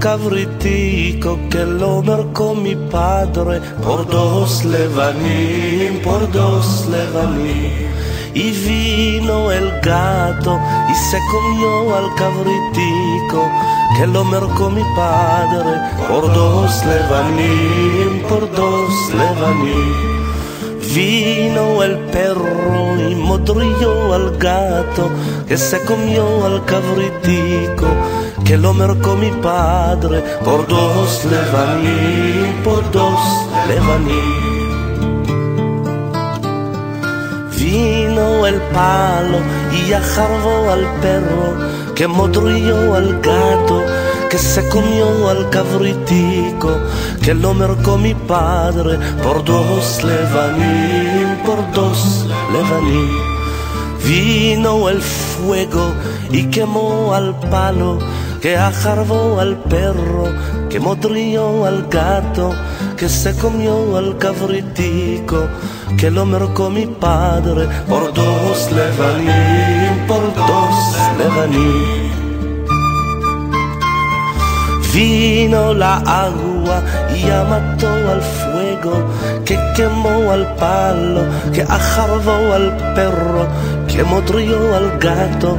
cabritico que lo marcó mi padre por dos levanim, por dos levanim. Y vino el gato y se comió al cabritico que lo marcó mi padre por dos levanim, por dos levanim. Vino el perro y modrió al gato que se comió al cabritico que lo mercó mi padre por dos levaní, por dos levaní. Vino el palo y ajarbó al perro que modrió al gato que se comió al cabritico, que lo mercó mi padre por dos levaní, por dos levaní. Vino el fuego y quemó al palo, que ajarbó al perro, que modrió al gato, que se comió al cabritico, que lo mercó mi padre por dos levaní, por dos levaní. Vino la agua y mató al fuego, que quemó al palo, que ajarbó al perro, que modrió al gato,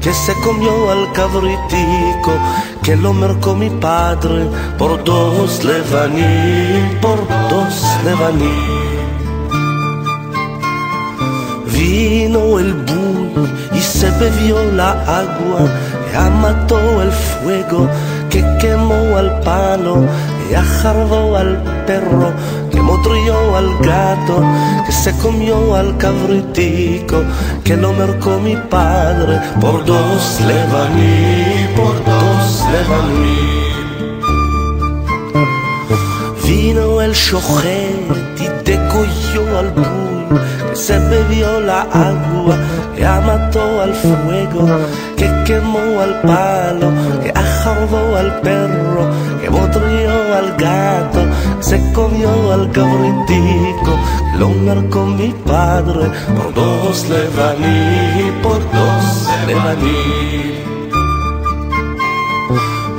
que se comió al cabritico, que lo mercó mi padre por dos levaní, por dos levaní. Vino el bull y se bebió la agua, que mató el fuego, que quemó al palo, que ajarbó al perro, que al gato, que se comió al cabritico, que lo mercó mi padre por dos levaní, por dos levaní. Vino el shochet y decolló al bull, que se bebió la agua, que mató al fuego, que quemó al palo, que ajarbó al perro, que botrió al gato, se comió al cabritico, lo marcó mi padre por dos levaní, por dos levaní.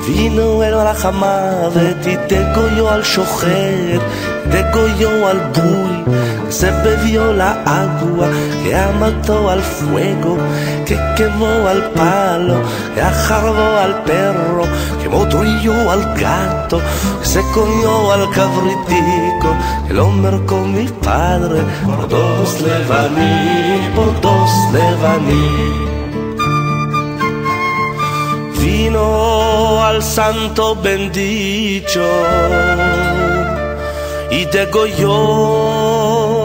Vino el Rahamadет y degolló al shoher, degolló al bull, se bebió la agua, que mató al fuego, que quemó al palo, que ajarbó al perro, que modrió al gato, que se comió al cabritico, que lo mercó mi padre, por dos levaní, por dos levaní. Vino al santo bendito y degolló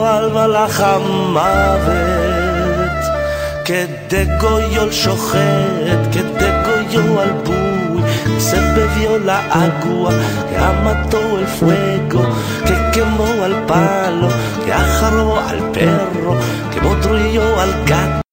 al Malachamavet, que degolló el shochet, que degolló al buey, que se bebió la agua, que mató el fuego, que quemó al palo, que ajarbó al perro, que modrió al gato